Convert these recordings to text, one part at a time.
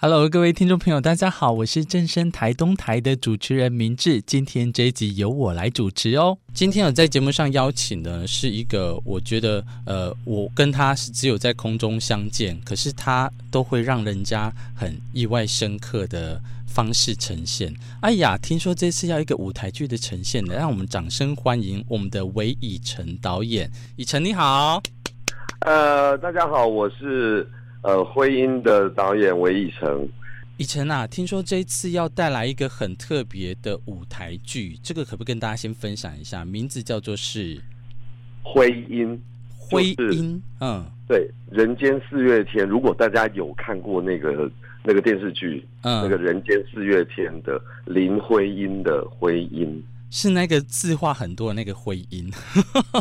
Hello，各位听众朋友，大家好，我是正声台东台的主持人明志。今天这一集由我来主持哦。今天我在节目上邀请的是一个，我觉得，呃，我跟他是只有在空中相见，可是他都会让人家很意外深刻的方式呈现。哎呀，听说这次要一个舞台剧的呈现呢，让我们掌声欢迎我们的韦以诚导演。以诚你好，呃，大家好，我是。呃，徽因的导演韦以诚，以诚啊，听说这一次要带来一个很特别的舞台剧，这个可不可以跟大家先分享一下？名字叫做是徽因，徽因，嗯，对，人间四月天。如果大家有看过那个那个电视剧，嗯，那个人间四月天的林徽因的徽因。是那个字画很多的那个徽音，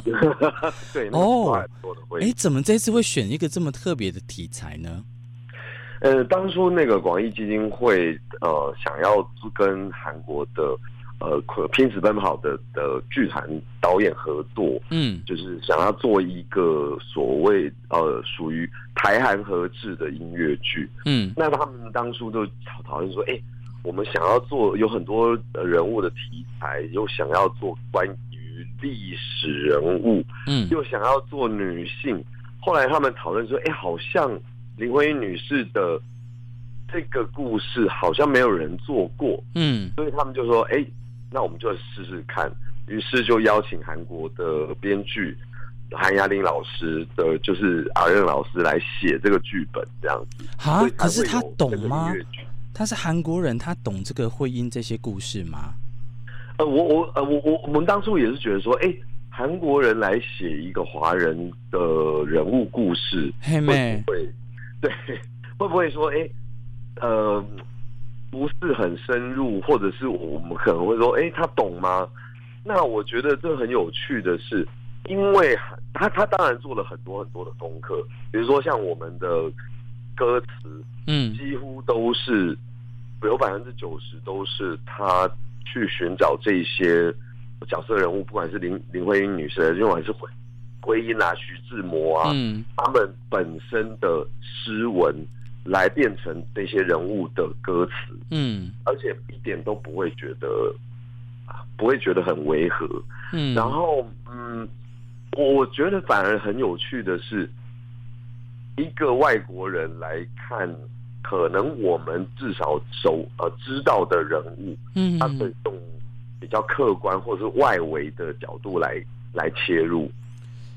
对哦，很多的徽因。哎，怎么这次会选一个这么特别的题材呢？呃，当初那个广义基金会呃想要跟韩国的呃拼死奔跑的的剧团导演合作，嗯，就是想要做一个所谓呃属于台韩合制的音乐剧，嗯，那他们当初都讨讨论说，哎。我们想要做有很多人物的题材，又想要做关于历史人物，嗯，又想要做女性。后来他们讨论说：“哎，好像林徽因女士的这个故事好像没有人做过，嗯，所以他们就说：‘哎，那我们就试试看。’于是就邀请韩国的编剧韩亚玲老师的，就是阿任老师来写这个剧本，这样子。啊，可是他懂吗？他是韩国人，他懂这个会因这些故事吗？呃，我我呃我我我们当初也是觉得说，哎，韩国人来写一个华人的人物故事，会不会对 会不会说，哎，呃，不是很深入，或者是我们可能会说，哎，他懂吗？那我觉得这很有趣的是，因为他他当然做了很多很多的功课，比如说像我们的歌词，嗯，几乎都是。有百分之九十都是他去寻找这些角色人物，不管是林林徽因女士，又还是回徽因啊、徐志摩啊，嗯，他们本身的诗文来变成这些人物的歌词，嗯，而且一点都不会觉得不会觉得很违和，嗯，然后嗯，我觉得反而很有趣的是，一个外国人来看。可能我们至少熟呃知道的人物，嗯，他会用比较客观或者是外围的角度来来切入。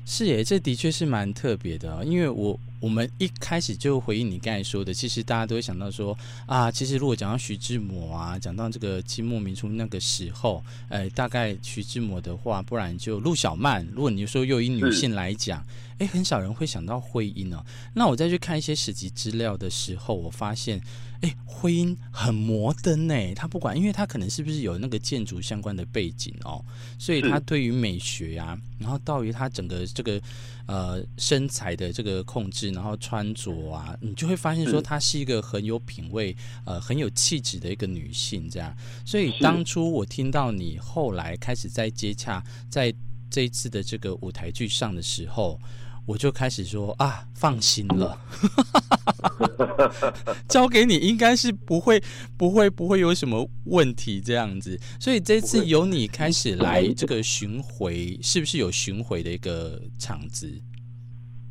是耶，这的确是蛮特别的，因为我。我们一开始就回应你刚才说的，其实大家都会想到说啊，其实如果讲到徐志摩啊，讲到这个清末民初那个时候，呃，大概徐志摩的话，不然就陆小曼。如果你说又以女性来讲，哎，很少人会想到徽因哦。那我再去看一些史籍资料的时候，我发现。哎，徽因很摩登呢，他不管，因为他可能是不是有那个建筑相关的背景哦，所以他对于美学呀、啊，然后到于他整个这个呃身材的这个控制，然后穿着啊，你就会发现说她是一个很有品味、呃很有气质的一个女性这样。所以当初我听到你后来开始在接洽，在这一次的这个舞台剧上的时候。我就开始说啊，放心了，交给你应该是不会、不会、不会有什么问题这样子。所以这次由你开始来这个巡回，是不是有巡回的一个场子？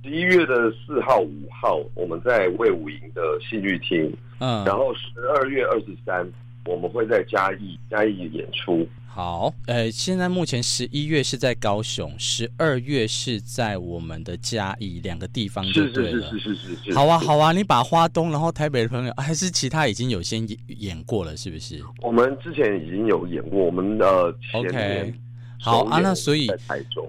十一月的四号、五号，我们在魏武营的戏剧厅，嗯，然后十二月二十三，我们会在嘉义嘉义演出。好，呃，现在目前十一月是在高雄，十二月是在我们的嘉义两个地方就对了。是是是是是是，是。好啊，好啊，你把花东，然后台北的朋友，还是其他已经有先演演过了，是不是？我们之前已经有演过，我们的前年，OK，好啊，那所以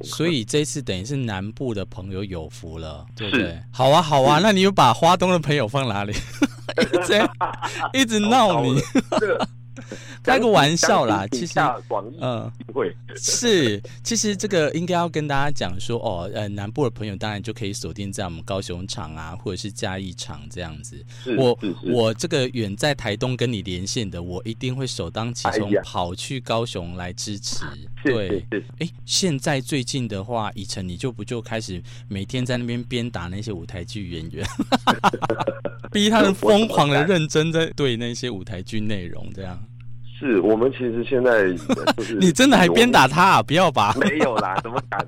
所以这次等于是南部的朋友有福了，对不对？好啊，好啊，那你又把花东的朋友放哪里？一直 一直闹你。开个玩笑啦，其实嗯，会 是，其实这个应该要跟大家讲说哦，呃，南部的朋友当然就可以锁定在我们高雄场啊，或者是嘉义场这样子。我我这个远在台东跟你连线的，我一定会首当其冲跑去高雄来支持。对，哎，现在最近的话，以晨你就不就开始每天在那边鞭打那些舞台剧演员，逼他们疯狂的认真在对那些舞台剧内容这样。是我们其实现在 就是你真的还鞭打他啊？不要吧？没有啦，怎么敢？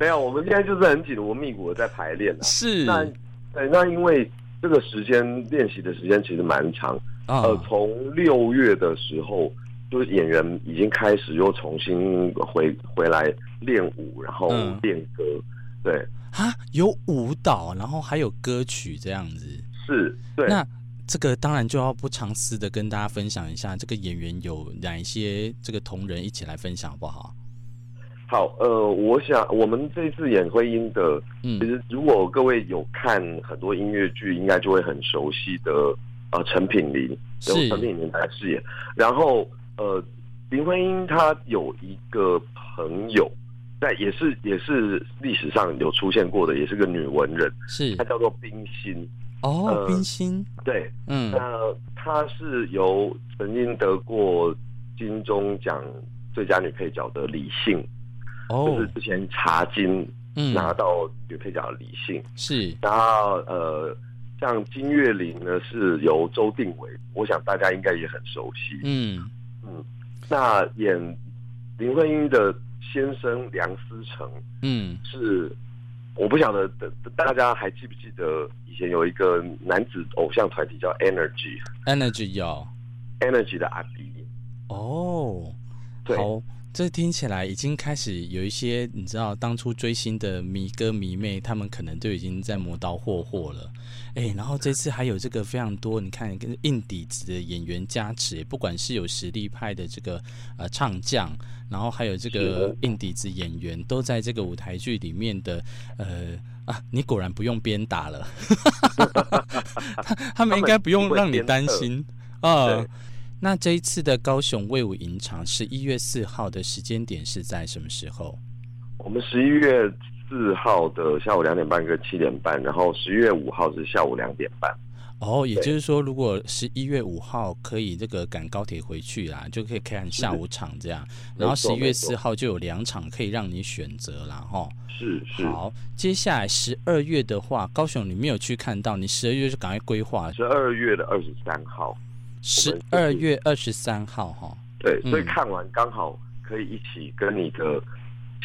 没有，我们现在就是很紧锣密鼓的在排练。是那对，那因为这个时间练习的时间其实蛮长。哦、呃，从六月的时候，就是演员已经开始又重新回回来练舞，然后练歌。嗯、对啊，有舞蹈，然后还有歌曲这样子。是，对。那。这个当然就要不藏私的跟大家分享一下，这个演员有哪一些这个同仁一起来分享好不好？好，呃，我想我们这次演徽因的，嗯，其实如果各位有看很多音乐剧，应该就会很熟悉的，呃，陈品苓，是陈品林来饰演。然后，呃，林徽因她有一个朋友，在也是也是历史上有出现过的，也是个女文人，是她叫做冰心。哦，冰心、呃、对，嗯，那她是由曾经得过金钟奖最佳女配角的李杏，哦，就是之前茶金拿到女配角的李杏、嗯、是，然后呃，像金岳霖呢是由周定伟，我想大家应该也很熟悉，嗯。嗯，那演林徽因的先生梁思成，嗯，是。我不晓得大家还记不记得以前有一个男子偶像团体叫 Energy，Energy 有。Energy 的阿迪哦，对。这听起来已经开始有一些，你知道，当初追星的迷哥迷妹，他们可能都已经在磨刀霍霍了。哎，然后这次还有这个非常多，你看跟硬底子的演员加持，不管是有实力派的这个呃唱将，然后还有这个硬底子演员，都在这个舞台剧里面的呃啊，你果然不用鞭打了，他他们应该不用让你担心啊。那这一次的高雄卫武营场十一月四号的时间点是在什么时候？我们十一月四号的下午两点半跟七点半，然后十一月五号是下午两点半。哦，也就是说，如果十一月五号可以这个赶高铁回去啦，就可以看下午场这样。然后十一月四号就有两场可以让你选择啦。哈。是是。好，接下来十二月的话，高雄你没有去看到，你十二月就赶快规划。十二月的二十三号。十二月二十三号，哈，对，所以看完刚好可以一起跟你的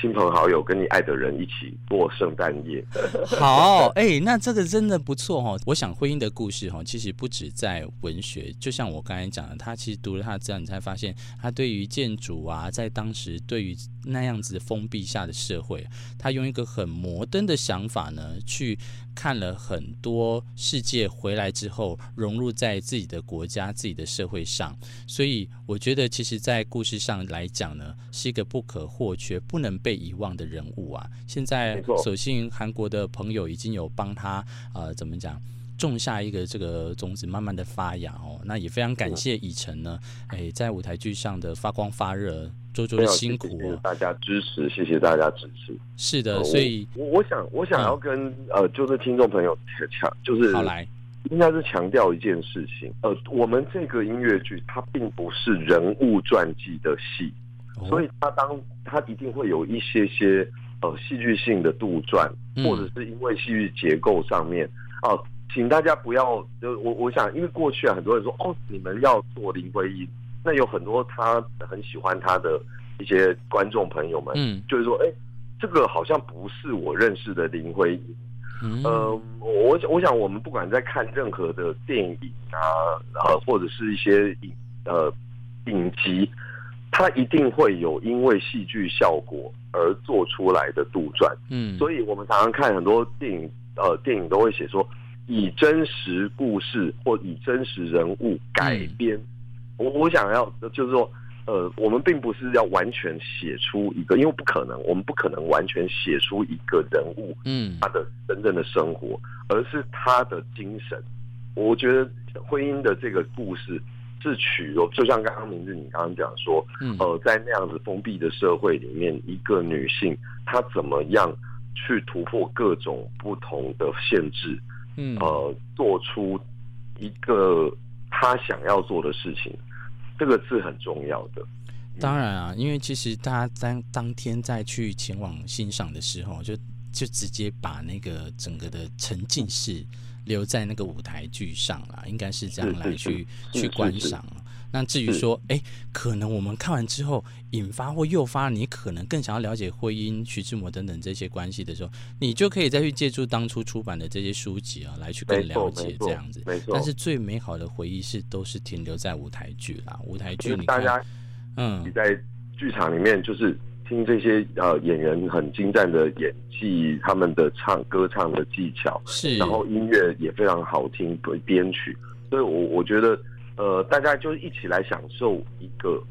亲朋好友、跟你爱的人一起过圣诞夜。好，哎、欸，那这个真的不错哈。我想婚姻的故事哈，其实不止在文学，就像我刚才讲的，他其实读了他这样，你才发现他对于建筑啊，在当时对于那样子封闭下的社会，他用一个很摩登的想法呢去。看了很多世界回来之后，融入在自己的国家、自己的社会上，所以我觉得，其实，在故事上来讲呢，是一个不可或缺、不能被遗忘的人物啊。现在，所幸韩国的朋友已经有帮他，呃，怎么讲？种下一个这个种子，慢慢的发芽哦。那也非常感谢以晨呢，哎，在舞台剧上的发光发热，周周的辛苦，谢谢大家支持，谢谢大家支持。是的，所以我我想我想要跟、嗯、呃，就是听众朋友强，就是好来，应该是强调一件事情，呃，我们这个音乐剧它并不是人物传记的戏，哦、所以它当它一定会有一些些呃戏剧性的杜撰，嗯、或者是因为戏剧结构上面哦。呃请大家不要，就我我想，因为过去啊，很多人说哦，你们要做林徽因，那有很多他很喜欢他的一些观众朋友们，嗯，就是说，哎，这个好像不是我认识的林徽因，嗯，呃，我我想我们不管在看任何的电影啊，呃，或者是一些影呃影集，它一定会有因为戏剧效果而做出来的杜撰，嗯，所以我们常常看很多电影，呃，电影都会写说。以真实故事或以真实人物改编，我我想要就是说，呃，我们并不是要完全写出一个，因为不可能，我们不可能完全写出一个人物，嗯，他的真正的生活，而是他的精神。我觉得婚姻的这个故事是取有，就像刚刚明志你刚刚讲说，嗯，呃，在那样子封闭的社会里面，一个女性她怎么样去突破各种不同的限制，嗯，呃，做出一个他想要做的事情，这个是很重要的。当然啊，因为其实大家当当天再去前往欣赏的时候，就就直接把那个整个的沉浸式。留在那个舞台剧上了，应该是这样来去去观赏。那至于说，哎，可能我们看完之后引发或诱发你可能更想要了解婚姻、徐志摩等等这些关系的时候，你就可以再去借助当初出版的这些书籍啊，来去更了解这样子。没错。但是最美好的回忆是都是停留在舞台剧啦，舞台剧你大家嗯，你在剧场里面就是。听这些呃演员很精湛的演技，他们的唱歌唱的技巧是，然后音乐也非常好听，编曲，所以我我觉得呃大家就一起来享受一个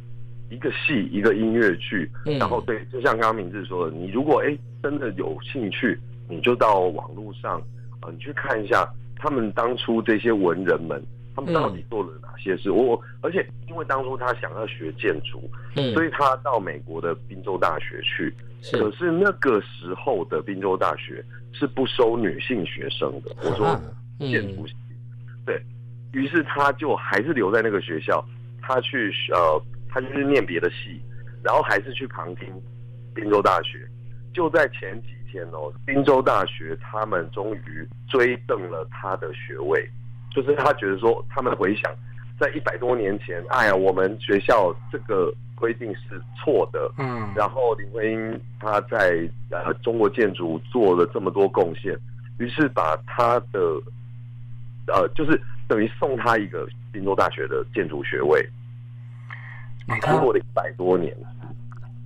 一个戏一个音乐剧，嗯，然后对，就像刚刚明志说的，你如果哎真的有兴趣，你就到网络上啊，呃，你去看一下他们当初这些文人们。他们到底做了哪些事？我、嗯、而且因为当初他想要学建筑，嗯，所以他到美国的宾州大学去。是，可是那个时候的宾州大学是不收女性学生的。我说建筑系，嗯、对，于是他就还是留在那个学校，他去呃，他就是念别的系，然后还是去旁听宾州大学。就在前几天哦，宾州大学他们终于追赠了他的学位。就是他觉得说，他们回想，在一百多年前，哎呀，我们学校这个规定是错的，嗯，然后林徽因他在呃中国建筑做了这么多贡献，于是把他的呃，就是等于送他一个宾州大学的建筑学位，经过了一百多年。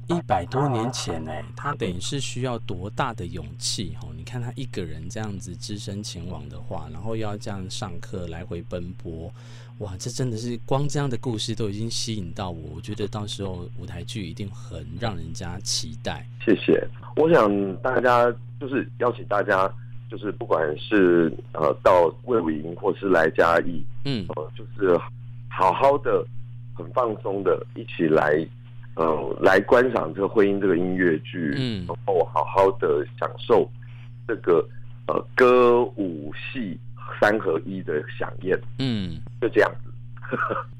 一百多年前呢，他等于是需要多大的勇气哦？你看他一个人这样子只身前往的话，然后要这样上课来回奔波，哇，这真的是光这样的故事都已经吸引到我。我觉得到时候舞台剧一定很让人家期待。谢谢，我想大家就是邀请大家，就是不管是呃到魏武营或是来嘉义，嗯，呃，就是好好的、很放松的一起来。呃，来观赏这个婚姻这个音乐剧，嗯，然后好好的享受这个呃歌舞戏三合一的飨宴，嗯，就这样子。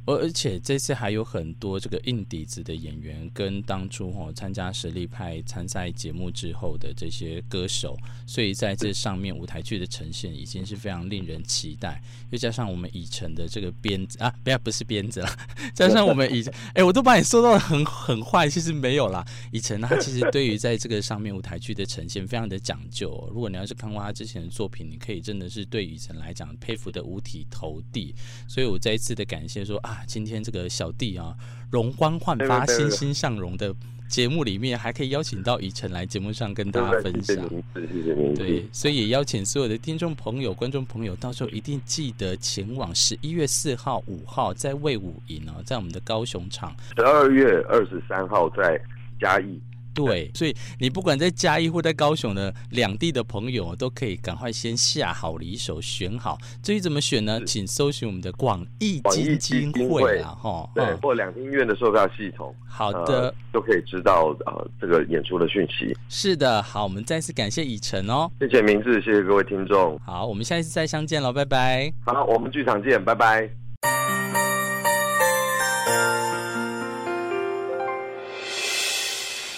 而 而且这次还有很多这个硬底子的演员，跟当初哦参加实力派参赛节目之后的这些歌手，所以在这上面舞台剧的呈现已经是非常令人期待。又加上我们以辰的这个鞭子 啊，不要不是鞭子了，加上我们以辰，哎，我都把你说到很很坏，其实没有啦。以辰他其实对于在这个上面舞台剧的呈现非常的讲究。如果你要是看过他之前的作品，你可以真的是对以辰来讲佩服的五体投地。所以我再一次的感谢说啊。今天这个小弟啊，容光焕发、欣欣向荣的节目里面，还可以邀请到以晨来节目上跟大家分享。对，所以也邀请所有的听众朋友、观众朋友，到时候一定记得前往十一月四号、五号在魏武营哦，在我们的高雄场；十二月二十三号在嘉义。对，所以你不管在嘉义或在高雄的两地的朋友，都可以赶快先下好离手，选好。至于怎么选呢？请搜寻我们的广义基金会啊，哈，对，或两厅院的售票系统。好的，都可以知道呃这个演出的讯息。是的，好，我们再次感谢以晨哦，谢谢明志，谢谢各位听众。好，我们下一次再相见了，拜拜。好，我们剧场见，拜拜。